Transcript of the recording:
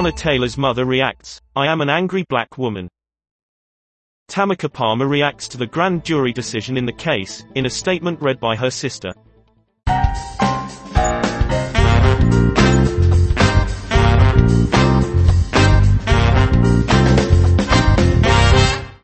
Breonna Taylor's mother reacts, I am an angry black woman. Tamika Palmer reacts to the grand jury decision in the case, in a statement read by her sister.